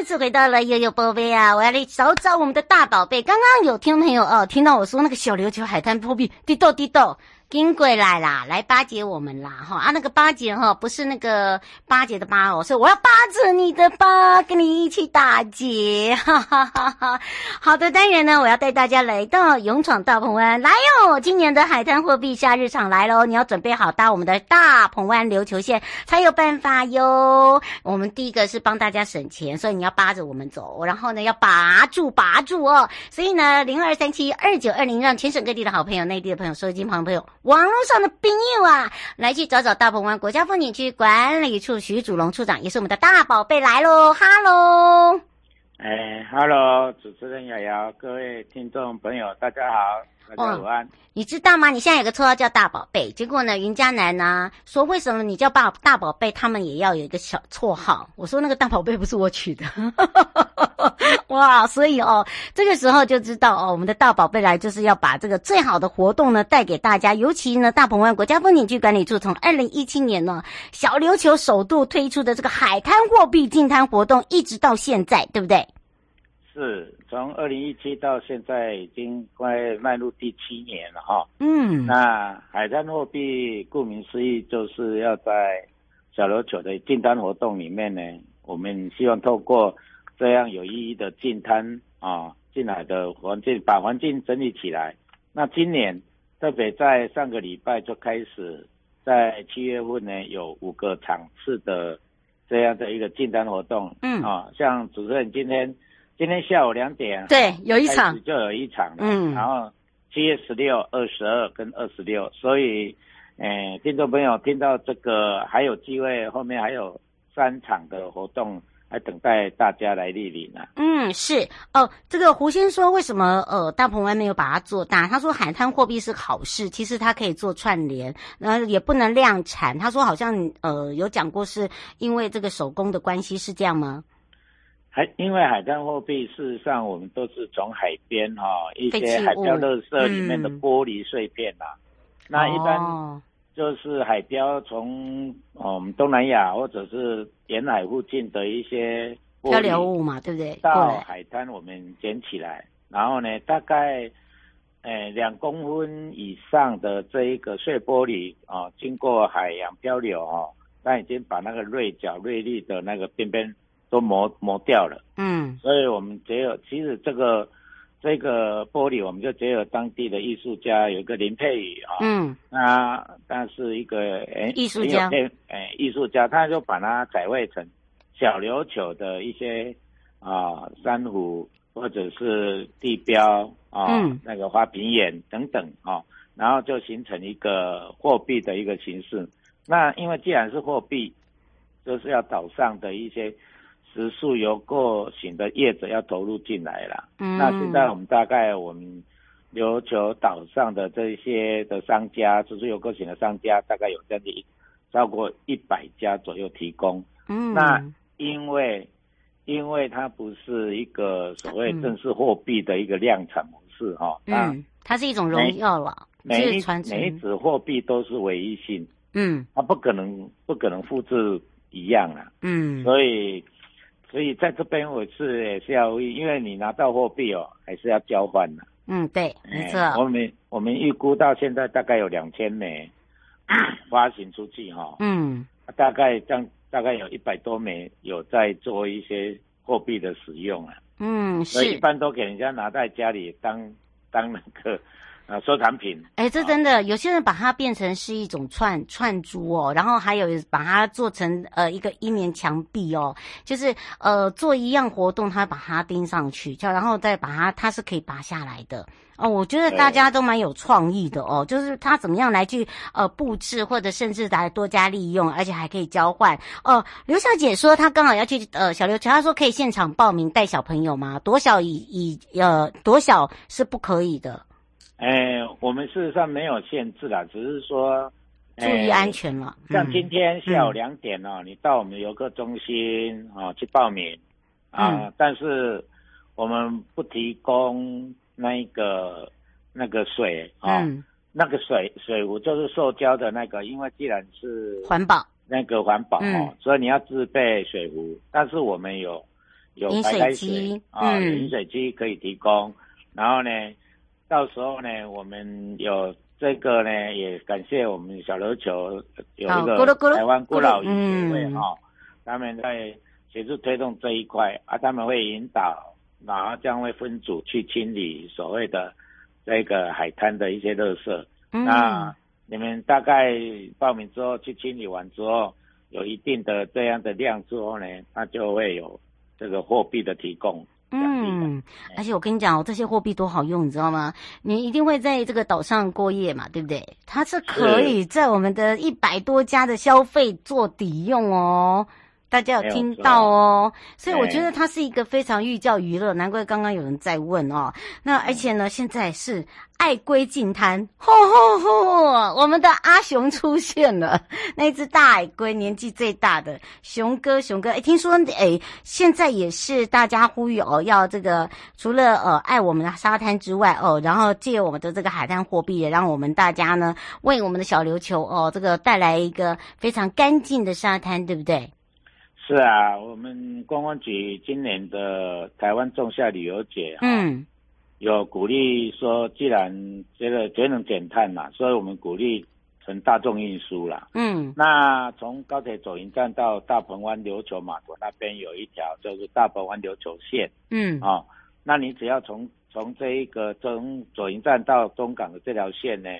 再次回到了悠悠宝贝啊！我要来找找我们的大宝贝。刚刚有听朋友哦，听到我说那个小琉球海滩破壁滴豆滴豆。金贵来啦，来巴结我们啦，哈啊，那个巴结哈，不是那个巴结的巴哦，是我要巴着你的巴，跟你一起打劫，哈哈哈哈。好的，当然呢，我要带大家来到勇闯大鹏湾，来哟、哦！今年的海滩货币夏日场来喽，你要准备好搭我们的大鹏湾琉球线才有办法哟。我们第一个是帮大家省钱，所以你要巴着我们走，然后呢要拔住拔住哦。所以呢，零二三七二九二零，让全省各地的好朋友、内地的朋友、收音机旁的朋友。网络上的朋友啊，来去找找大鹏湾国家风景区管理处徐祖龙处长，也是我们的大宝贝来喽，哈喽，哎，哈喽，主持人瑶瑶，各位听众朋友，大家好。哦，你知道吗？你现在有个绰号叫大宝贝，结果呢，云嘉南呢说，为什么你叫爸大宝贝，他们也要有一个小绰号？我说那个大宝贝不是我取的，哇！所以哦，这个时候就知道哦，我们的大宝贝来就是要把这个最好的活动呢带给大家，尤其呢，大鹏湾国家风景区管理处从二零一七年呢小琉球首度推出的这个海滩货币净滩活动，一直到现在，对不对？是从二零一七到现在已经快迈入第七年了哈。嗯，那海滩货币顾名思义就是要在小琉球的进滩活动里面呢，我们希望透过这样有意义的进滩啊，进来的环境把环境整理起来。那今年特别在上个礼拜就开始，在七月份呢有五个场次的这样的一个进滩活动。嗯，啊，像主持人今天。今天下午两点，对，有一场就有一场，嗯，然后七月十六、二十二跟二十六，所以，诶，听众朋友听到这个还有机会，后面还有三场的活动，还等待大家来莅临呢。嗯，是哦，这个胡先说为什么呃大鹏湾没有把它做大？他说海滩货币是好事，其实它可以做串联，然后也不能量产。他说好像呃有讲过是因为这个手工的关系，是这样吗？还因为海滩货币，事实上我们都是从海边哈、哦、一些海漂垃圾里面的玻璃碎片呐、啊嗯，那一般就是海漂从我们东南亚或者是沿海附近的一些漂流物嘛，对不对？到海滩我们捡起来，然后呢，大概诶两公分以上的这一个碎玻璃啊、哦，经过海洋漂流哦，那已经把那个锐角锐利的那个边边。都磨磨掉了，嗯，所以我们结合，其实这个这个玻璃，我们就结合当地的艺术家，有一个林佩宇啊，嗯，那他是一个诶艺术家，诶艺术家，他就把它改绘成小琉球的一些啊珊瑚或者是地标啊、嗯，那个花瓶眼等等啊，然后就形成一个货币的一个形式。那因为既然是货币，就是要岛上的一些。食树游购型的业者要投入进来了，嗯，那现在我们大概我们琉球岛上的这些的商家，植树有个型的商家，大概有将近超过一百家左右提供，嗯，那因为因为它不是一个所谓正式货币的一个量产模式哈，嗯，它是一种荣耀了，每一每一纸货币都是唯一性，嗯，它不可能不可能复制一样啊，嗯，所以。所以在这边我是也是要，因为你拿到货币哦，还是要交换的。嗯，对，没错。我们我们预估到现在大概有两千枚 发行出去哈。嗯。大概将大概有一百多枚有在做一些货币的使用啊。嗯，是。所以一般都给人家拿在家里当当那个。啊，收藏品，哎、欸，这真的、啊，有些人把它变成是一种串串珠哦，然后还有把它做成呃一个一面墙壁哦，就是呃做一样活动，他把它钉上去，就然后再把它，它是可以拔下来的哦，我觉得大家都蛮有创意的哦，就是他怎么样来去呃布置，或者甚至来多加利用，而且还可以交换。哦、呃，刘小姐说她刚好要去呃小刘球，她说可以现场报名带小朋友吗？多小以以呃多小是不可以的。哎，我们事实上没有限制啦，只是说注意安全了。像今天下午两点哦，嗯、你到我们游客中心啊、哦、去报名啊，嗯、但是我们不提供。那个那个水啊，嗯、那个水水壶就是塑胶的那个，因为既然是环保，那个环保哦，嗯、所以你要自备水壶。但是我们有有白开水啊，有饮水机可以提供。嗯、然后呢，到时候呢，我们有这个呢，也感谢我们小琉球有一个台湾孤老语协会哈，他们在协助推动这一块啊，他们会引导。然后将会分组去清理所谓的这个海滩的一些垃圾。嗯、那你们大概报名之后去清理完之后，有一定的这样的量之后呢，那就会有这个货币的提供。嗯，而且我跟你讲哦，这些货币多好用，你知道吗？你一定会在这个岛上过夜嘛，对不对？它是可以在我们的一百多家的消费做抵用哦。大家有听到哦，所以我觉得它是一个非常寓教于乐，难怪刚刚有人在问哦。那而且呢，现在是爱龟进滩，吼吼吼！我们的阿雄出现了，那只大海龟，年纪最大的熊哥，熊哥，哎，听说哎，现在也是大家呼吁哦，要这个除了呃爱我们的沙滩之外哦，然后借我们的这个海滩货币，也让我们大家呢为我们的小琉球哦这个带来一个非常干净的沙滩，对不对？是啊，我们观光局今年的台湾仲夏旅游节，嗯，有鼓励说，既然这个节能减碳嘛，所以我们鼓励乘大众运输啦，嗯，那从高铁左营站到大鹏湾琉球码头那边有一条，就是大鹏湾琉球线，嗯，哦，那你只要从从这一个从左营站到东港的这条线呢，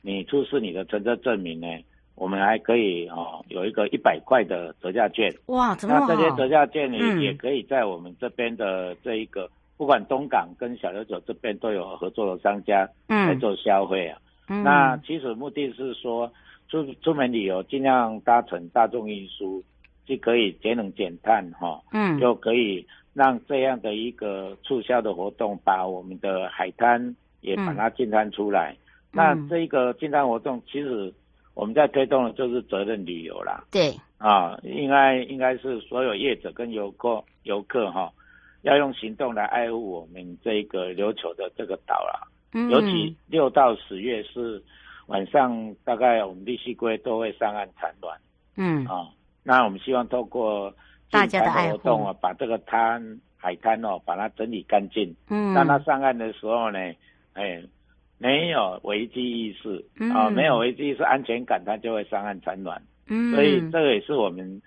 你出示你的乘车证明呢。我们还可以哦，有一个一百块的折价券。哇，怎么？那这些折价券呢，也可以在我们这边的这一个，嗯、不管东港跟小琉球这边都有合作的商家来做消费啊。嗯、那其实目的是说，出出门旅游尽量搭乘大众运输，既可以节能减碳哈，嗯，就可以让这样的一个促销的活动，把我们的海滩也把它净滩出来。嗯、那这一个净滩活动其实。我们在推动的就是责任旅游啦，对啊，应该应该是所有业者跟游客游客哈，要用行动来爱护我们这个琉球的这个岛啦。嗯，尤其六到十月是晚上，大概我们绿蠵龟都会上岸产卵。嗯啊，那我们希望透过大家的活动啊，把这个滩海滩哦，把它整理干净。嗯，让它上岸的时候呢，哎。没有危机意识啊，没有危机意识，安全感，它就会上岸产卵。嗯，所以这个也是我们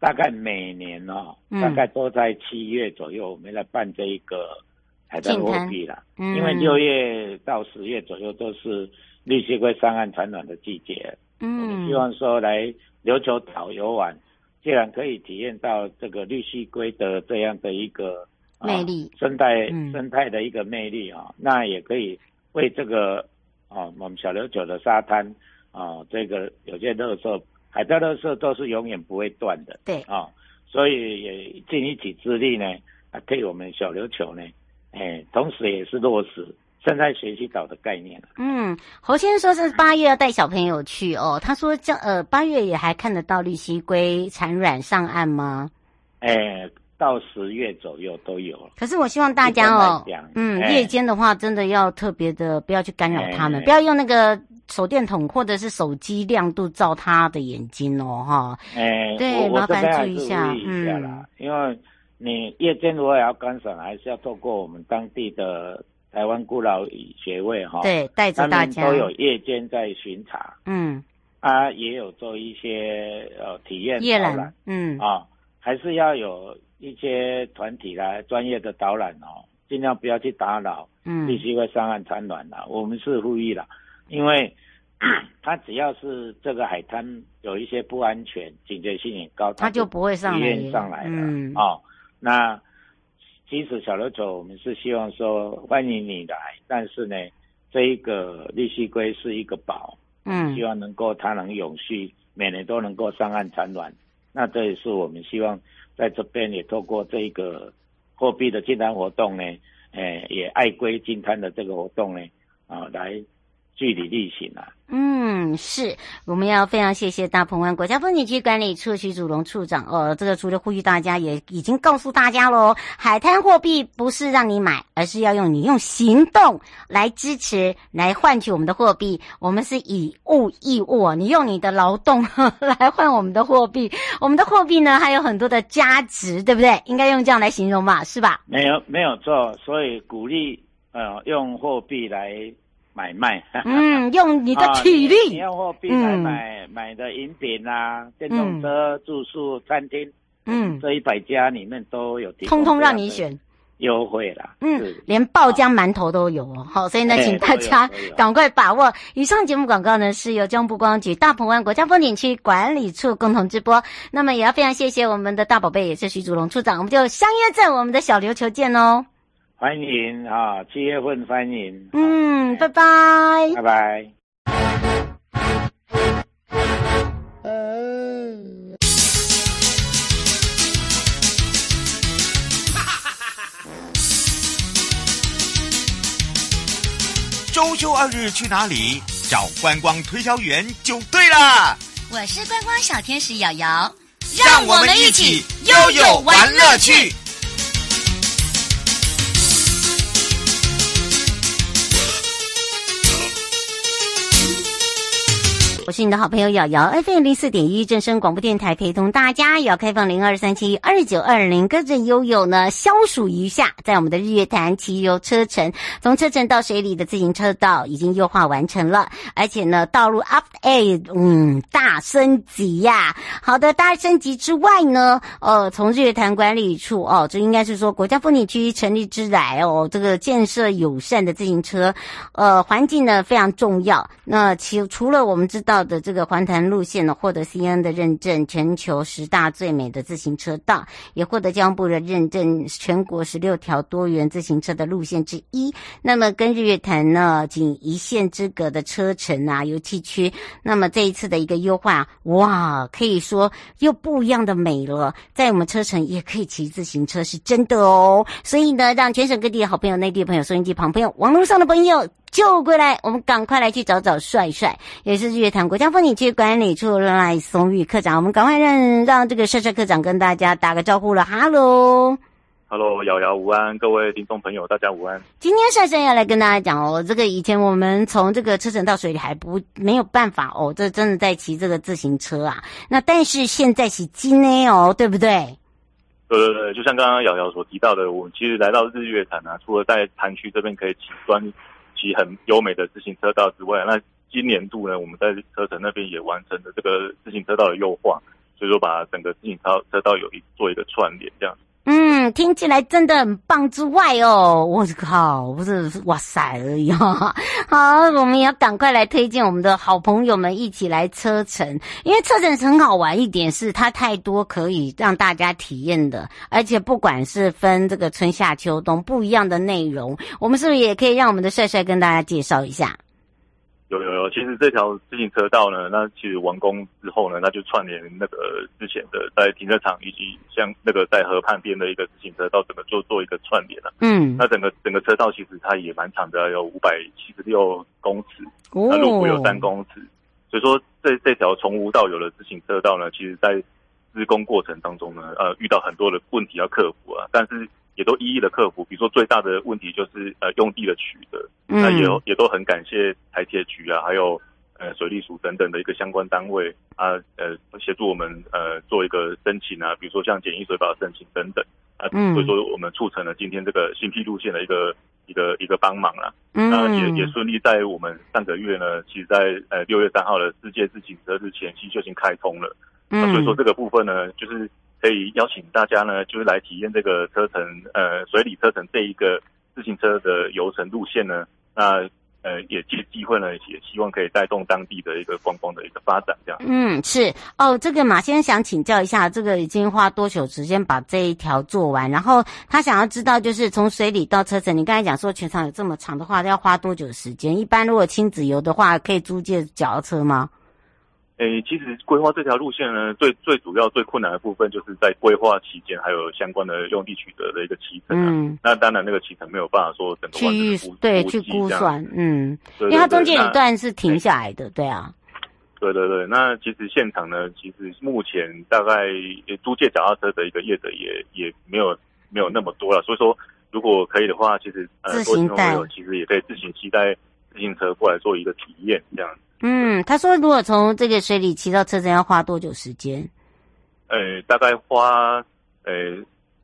大概每年哦，大概都在七月左右，我们来办这一个海滩货币啦。嗯，因为六月到十月左右都是绿蠵龟上岸产卵的季节。嗯，我们希望说来琉球岛游玩，既然可以体验到这个绿蠵龟的这样的一个魅力，生态生态的一个魅力啊，那也可以。为这个啊，我们小琉球的沙滩啊，这个有些垃圾，海滩垃圾都是永远不会断的。对啊，所以也尽一己之力呢，啊，替我们小琉球呢，哎，同时也是落实正在学习岛的概念。嗯，侯先生说是八月要带小朋友去哦，他说这呃八月也还看得到绿蜥龟产卵上岸吗？哎。到十月左右都有。可是我希望大家哦，嗯，夜间的话真的要特别的不要去干扰他们，不要用那个手电筒或者是手机亮度照他的眼睛哦，哈。哎，对，麻烦注意一下，嗯，因为你夜间如果要观赏，还是要透过我们当地的台湾孤老协会哈，对，带着大家都有夜间在巡查，嗯，啊，也有做一些呃体验夜览，嗯，啊，还是要有。一些团体来专业的导览哦，尽量不要去打扰，嗯，必须会上岸产卵啦。我们是呼吁了，因为 它只要是这个海滩有一些不安全、警觉性很高，它就不会上来，上来了。嗯，哦，那即使小琉球我们是希望说欢迎你来，但是呢，这一个绿蜥龟是一个宝，嗯，希望能够它能永续，每年都能够上岸产卵。那这也是我们希望在这边也透过这个货币的金滩活动呢，诶，也爱归金滩的这个活动呢，啊，来。据理力行啊！嗯，是，我们要非常谢谢大鹏湾国家风景区管理处徐祖龙处长哦。这个除了呼吁大家，也已经告诉大家喽，海滩货币不是让你买，而是要用你用行动来支持，来换取我们的货币。我们是以物易物，你用你的劳动来换我们的货币。我们的货币呢，还有很多的价值，对不对？应该用这样来形容吧，是吧？没有，没有错。所以鼓励呃，用货币来。买卖，嗯，用你的体力，用货币来买、嗯、买的饮品啊，电动车、嗯、住宿、餐厅，嗯，这一百家里面都有，通通让你选。优惠啦，嗯，连爆浆馒头都有哦，好，所以呢，请大家赶快把握。以上节目广告呢，是由中部观光局大鹏湾国家风景区管理处共同直播。那么也要非常谢谢我们的大宝贝，也是徐祖龙处长，我们就相约在我们的小琉球见哦。欢迎啊，七月份欢迎。嗯，拜拜。拜拜。嗯。周休二日去哪里？找观光推销员就对了。我是观光小天使瑶瑶，让我们一起悠悠玩乐趣。我是你的好朋友瑶瑶，FM 零四点一正声广播电台，陪同大家也要开放零二三七二九二零，跟着悠悠呢消暑一下，在我们的日月潭骑游车程，从车程到水里的自行车道已经优化完成了，而且呢道路 up a 嗯大升级呀、好的，大升级之外呢，呃，从日月潭管理处哦，这应该是说国家风景区成立之来哦，这个建设友善的自行车，呃，环境呢非常重要。那其除了我们知道。的这个环潭路线呢，获得 CN 的认证，全球十大最美的自行车道，也获得交通部的认证，全国十六条多元自行车的路线之一。那么跟日月潭呢，仅一线之隔的车程啊，油气区，那么这一次的一个优化，哇，可以说又不一样的美了。在我们车程也可以骑自行车，是真的哦。所以呢，让全省各地的好朋友、内地朋友、收音机旁朋友、网络上的朋友。就归来，我们赶快来去找找帅帅，也是日月潭国家风景区管理处赖松玉科长。我们赶快让让这个帅帅科长跟大家打个招呼了。哈喽，哈喽，瑶瑶午安，各位听众朋友，大家午安。今天帅帅要来跟大家讲哦，这个以前我们从这个车程到水里还不没有办法哦，这真的在骑这个自行车啊。那但是现在是今天哦，对不对？对对对，就像刚刚瑶瑶所提到的，我们其实来到日月潭啊，除了在潭区这边可以骑专。骑很优美的自行车道之外，那今年度呢，我们在车城那边也完成了这个自行车道的优化，所以说把整个自行车车道有一做一个串联，这样。听起来真的很棒之外哦，我靠，不是哇塞而已哈、哦。好，我们也要赶快来推荐我们的好朋友们一起来车城，因为车城很好玩一点是它太多可以让大家体验的，而且不管是分这个春夏秋冬不一样的内容，我们是不是也可以让我们的帅帅跟大家介绍一下？有有有，其实这条自行车道呢，那其实完工之后呢，那就串联那个之前的在停车场以及像那个在河畔边的一个自行车道，整个做做一个串联了。嗯，那整个整个车道其实它也蛮长的，有五百七十六公尺，那路幅有三公尺，所以说这这条从无到有的自行车道呢，其实在施工过程当中呢，呃，遇到很多的问题要克服啊，但是。也都一一的克服，比如说最大的问题就是呃用地的取得，那也也都很感谢台铁局啊，还有呃水利署等等的一个相关单位啊，呃协助我们呃做一个申请啊，比如说像简易水保申请等等。啊，所以说我们促成了今天这个新辟路线的一个一个一个帮忙啦，那也也顺利在我们上个月呢，其实在呃六月三号的世界自行车日前期就已经开通了，那所以说这个部分呢就是。可以邀请大家呢，就是来体验这个车程，呃，水里车程这一个自行车的游程路线呢。那呃，也借机会呢，也希望可以带动当地的一个观光的一个发展，这样。嗯，是哦，这个马先生想请教一下，这个已经花多久时间把这一条做完？然后他想要知道，就是从水里到车城，你刚才讲说全长有这么长的话，要花多久时间？一般如果亲子游的话，可以租借脚踏车吗？诶，其实规划这条路线呢，最最主要、最困难的部分，就是在规划期间，还有相关的用地取得的一个期程。嗯，那当然，那个期程没有办法说整个区域对去估算，嗯，对对对，因为它中间有一段是停下来的，对啊。对对对，那其实现场呢，其实目前大概租借脚踏车的一个业者也也没有没有那么多了，所以说如果可以的话，其实呃，自行带其实也可以自行携带自行车过来做一个体验，这样。嗯，他说如果从这个水里骑到车站要花多久时间？呃，大概花呃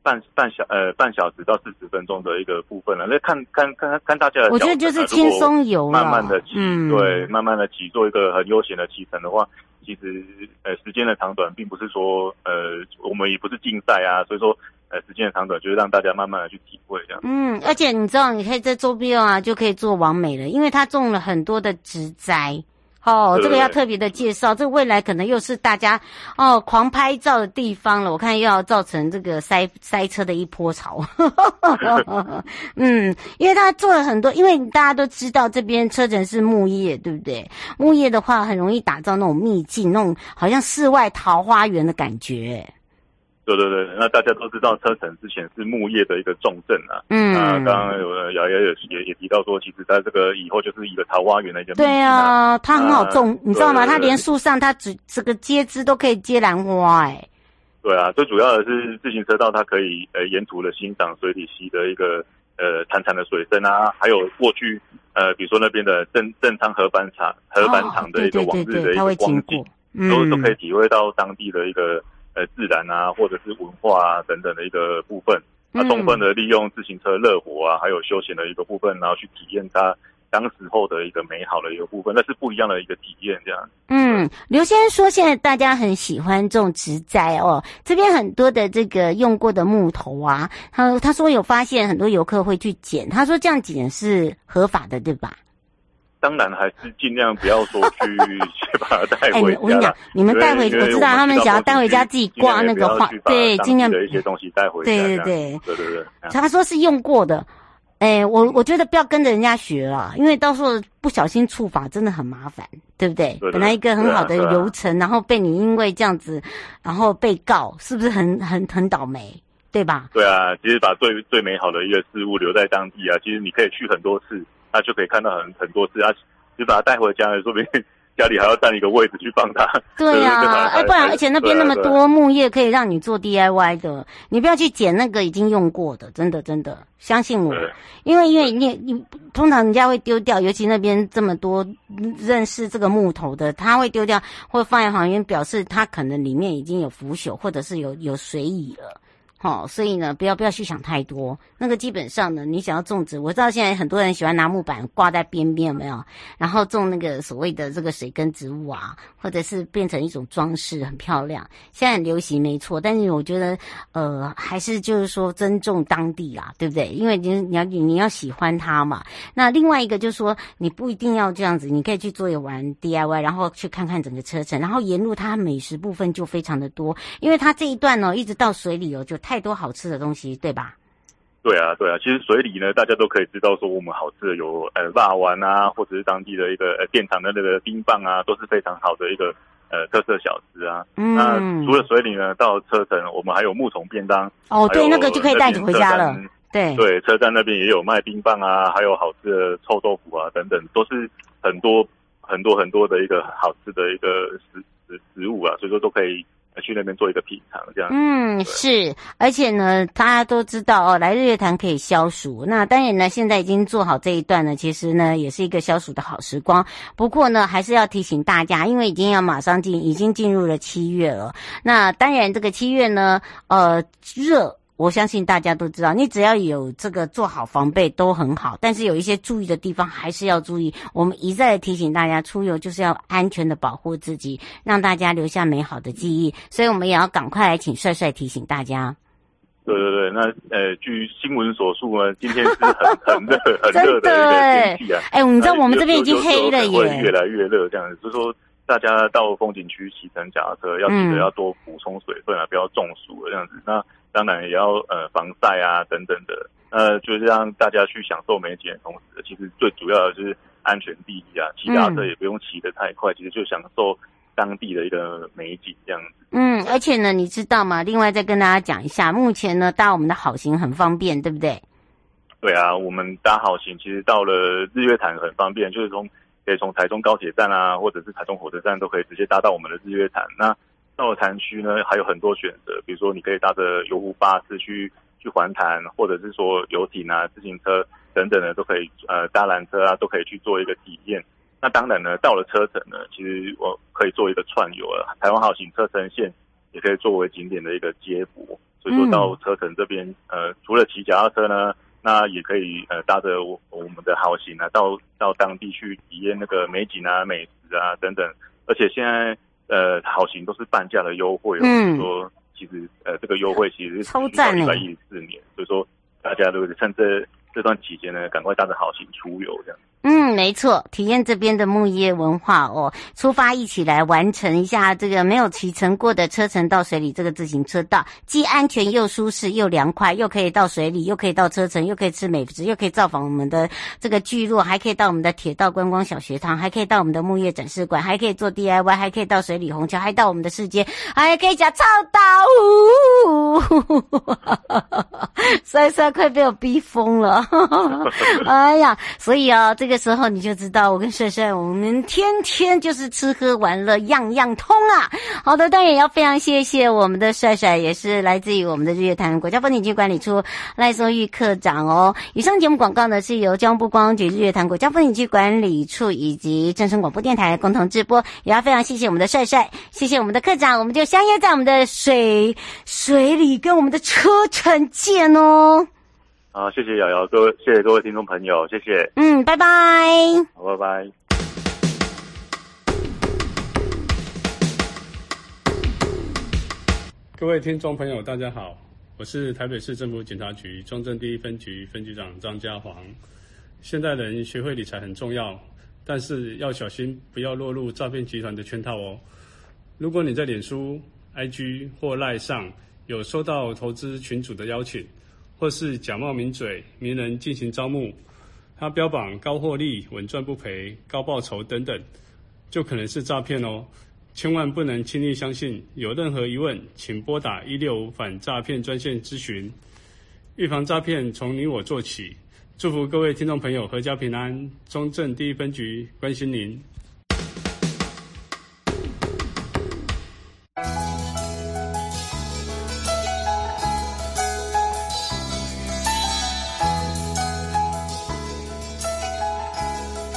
半半小呃半小时到四十分钟的一个部分了。那看看看看大家的，我觉得就是轻松游，慢慢的骑，嗯，对，慢慢的骑，做一个很悠闲的骑乘的话，其实呃时间的长短并不是说呃我们也不是竞赛啊，所以说呃时间的长短就是让大家慢慢的去体会这样。嗯，而且你知道，你可以在周边啊就可以做完美了，因为它种了很多的植栽。哦，这个要特别的介绍，这未来可能又是大家哦狂拍照的地方了。我看又要造成这个塞塞车的一波潮。嗯，因为他做了很多，因为大家都知道这边车程是木业，对不对？木业的话很容易打造那种秘境，那种好像世外桃花源的感觉。对对对，那大家都知道车城之前是木业的一个重镇啊。嗯，啊，刚刚有瑶瑶也也也提到说，其实在这个以后就是一个桃花源的一个、啊。对啊，它很好种，啊、你知道吗？它连树上它只这个接枝都可以接兰花，哎。对啊，最主要的是自行车道，它可以呃沿途的欣赏水里溪的一个呃潺潺的水声啊，还有过去呃比如说那边的正正昌河板厂河板厂的一个往日的一个光景，嗯、都都可以体会到当地的一个。呃，自然啊，或者是文化啊等等的一个部分，那充分的利用自行车热火啊，还有休闲的一个部分，然后去体验它当时候的一个美好的一个部分，那是不一样的一个体验，这样。嗯，刘先生说，现在大家很喜欢种植栽哦，这边很多的这个用过的木头啊，他他说有发现很多游客会去捡，他说这样捡是合法的，对吧？当然还是尽量不要说去去把它带回家。我跟你讲，你们带回去，我知道他们想要带回家自己挂那个画，对，尽量的一些东西带回家。对对对对对对。他说是用过的，哎，我我觉得不要跟着人家学了，因为到时候不小心触法真的很麻烦，对不对？本来一个很好的流程，然后被你因为这样子，然后被告，是不是很很很倒霉？对吧？对啊，其实把最最美好的一个事物留在当地啊，其实你可以去很多次。他就可以看到很很多次啊，就把他带回家来，说不定 家里还要占一个位置去放他。对呀、啊，哎，不然而且那边那么多木叶可以让你做 DIY 的，你不要去捡那个已经用过的，真的真的，相信我，因为因为你你通常人家会丢掉，尤其那边这么多认识这个木头的，他会丢掉或放在旁边，表示他可能里面已经有腐朽，或者是有有水蚁了。好、哦，所以呢，不要不要去想太多。那个基本上呢，你想要种植，我知道现在很多人喜欢拿木板挂在边边，有没有？然后种那个所谓的这个水根植物啊，或者是变成一种装饰，很漂亮。现在很流行，没错。但是我觉得，呃，还是就是说尊重当地啦，对不对？因为你你要你要喜欢它嘛。那另外一个就是说，你不一定要这样子，你可以去做一玩 DIY，然后去看看整个车程，然后沿路它美食部分就非常的多，因为它这一段呢，一直到水里哦，就太。太多好吃的东西，对吧？对啊，对啊。其实水里呢，大家都可以知道说，我们好吃的有呃辣丸啊，或者是当地的一个呃店场的那个冰棒啊，都是非常好的一个呃特色小吃啊。嗯。那除了水里呢，到车城我们还有木丛便当。哦，对，那个就可以带你回家了。对对，车站那边也有卖冰棒啊，还有好吃的臭豆腐啊等等，都是很多很多很多的一个好吃的一个食食食物啊，所以说都可以。去那边做一个品尝，这样。嗯，是，而且呢，大家都知道哦，来日月潭可以消暑。那当然呢，现在已经做好这一段呢，其实呢，也是一个消暑的好时光。不过呢，还是要提醒大家，因为已经要马上进，已经进入了七月了。那当然，这个七月呢，呃，热。我相信大家都知道，你只要有这个做好防备都很好，但是有一些注意的地方还是要注意。我们一再提醒大家，出游就是要安全的保护自己，让大家留下美好的记忆。所以我们也要赶快来请帅帅提醒大家。对对对，那呃，据新闻所述呢，今天是很很热很热的一个天气啊。哎、欸，你知道我们这边已经黑了耶，会越来越热这样子。就是说，大家到风景区骑乘脚踏车要记得要多补充水分啊，嗯、不要中暑了这样子。那当然也要呃防晒啊等等的。呃，就是让大家去享受美景的同时，其实最主要的就是安全第一啊。骑脚踏车也不用骑得太快，嗯、其实就享受。当地的一个美景这样子。嗯，而且呢，你知道吗？另外再跟大家讲一下，目前呢搭我们的好行很方便，对不对？对啊，我们搭好行其实到了日月潭很方便，就是从可以从台中高铁站啊，或者是台中火车站都可以直接搭到我们的日月潭。那到了潭区呢，还有很多选择，比如说你可以搭着游湖巴士去去环潭，或者是说游艇啊、自行车等等的都可以，呃，搭缆车啊都可以去做一个体验。那当然呢，到了车城呢，其实我可以做一个串游了。台湾好行车城线也可以作为景点的一个接驳，所以说到车城这边，呃，除了骑脚踏车呢，那也可以呃搭着我我们的好行啊，到到当地去体验那个美景啊、美食啊等等。而且现在呃好行都是半价的优惠哦，嗯、说其实呃这个优惠其实是超赞一百一十四年，所以说大家都趁这这段期间呢，赶快搭着好行出游这样。嗯，没错，体验这边的木业文化哦，出发一起来完成一下这个没有骑乘过的车城到水里这个自行车道，既安全又舒适又凉快，又可以到水里，又可以到车城，又可以吃美食，又可以造访我们的这个聚落，还可以到我们的铁道观光小学堂，还可以到我们的木业展示馆，还可以做 DIY，还可以到水里虹桥，还到我们的世界，还可以讲超岛，帅帅 快被我逼疯了，哎呀，所以啊，这个。这时候你就知道，我跟帅帅，我们天天就是吃喝玩乐样样通啊！好的，当然也要非常谢谢我们的帅帅，也是来自于我们的日月潭国家风景区管理处赖松玉课长哦。以上节目广告呢是由交通部光局日月潭国家风景区管理处以及正声广播电台共同直播，也要非常谢谢我们的帅帅，谢谢我们的课长，我们就相约在我们的水水里跟我们的车城见哦。好，谢谢瑶瑶，各位，谢谢各位听众朋友，谢谢。嗯，拜拜。好，拜拜。各位听众朋友，大家好，我是台北市政府警察局中正第一分局分局长张家煌。现代人学会理财很重要，但是要小心，不要落入诈骗集团的圈套哦。如果你在脸书、IG 或 LINE 上有收到投资群组的邀请，或是假冒名嘴、名人进行招募，他标榜高获利、稳赚不赔、高报酬等等，就可能是诈骗哦！千万不能轻易相信。有任何疑问，请拨打一六五反诈骗专线咨询。预防诈骗，从你我做起。祝福各位听众朋友阖家平安。中正第一分局关心您。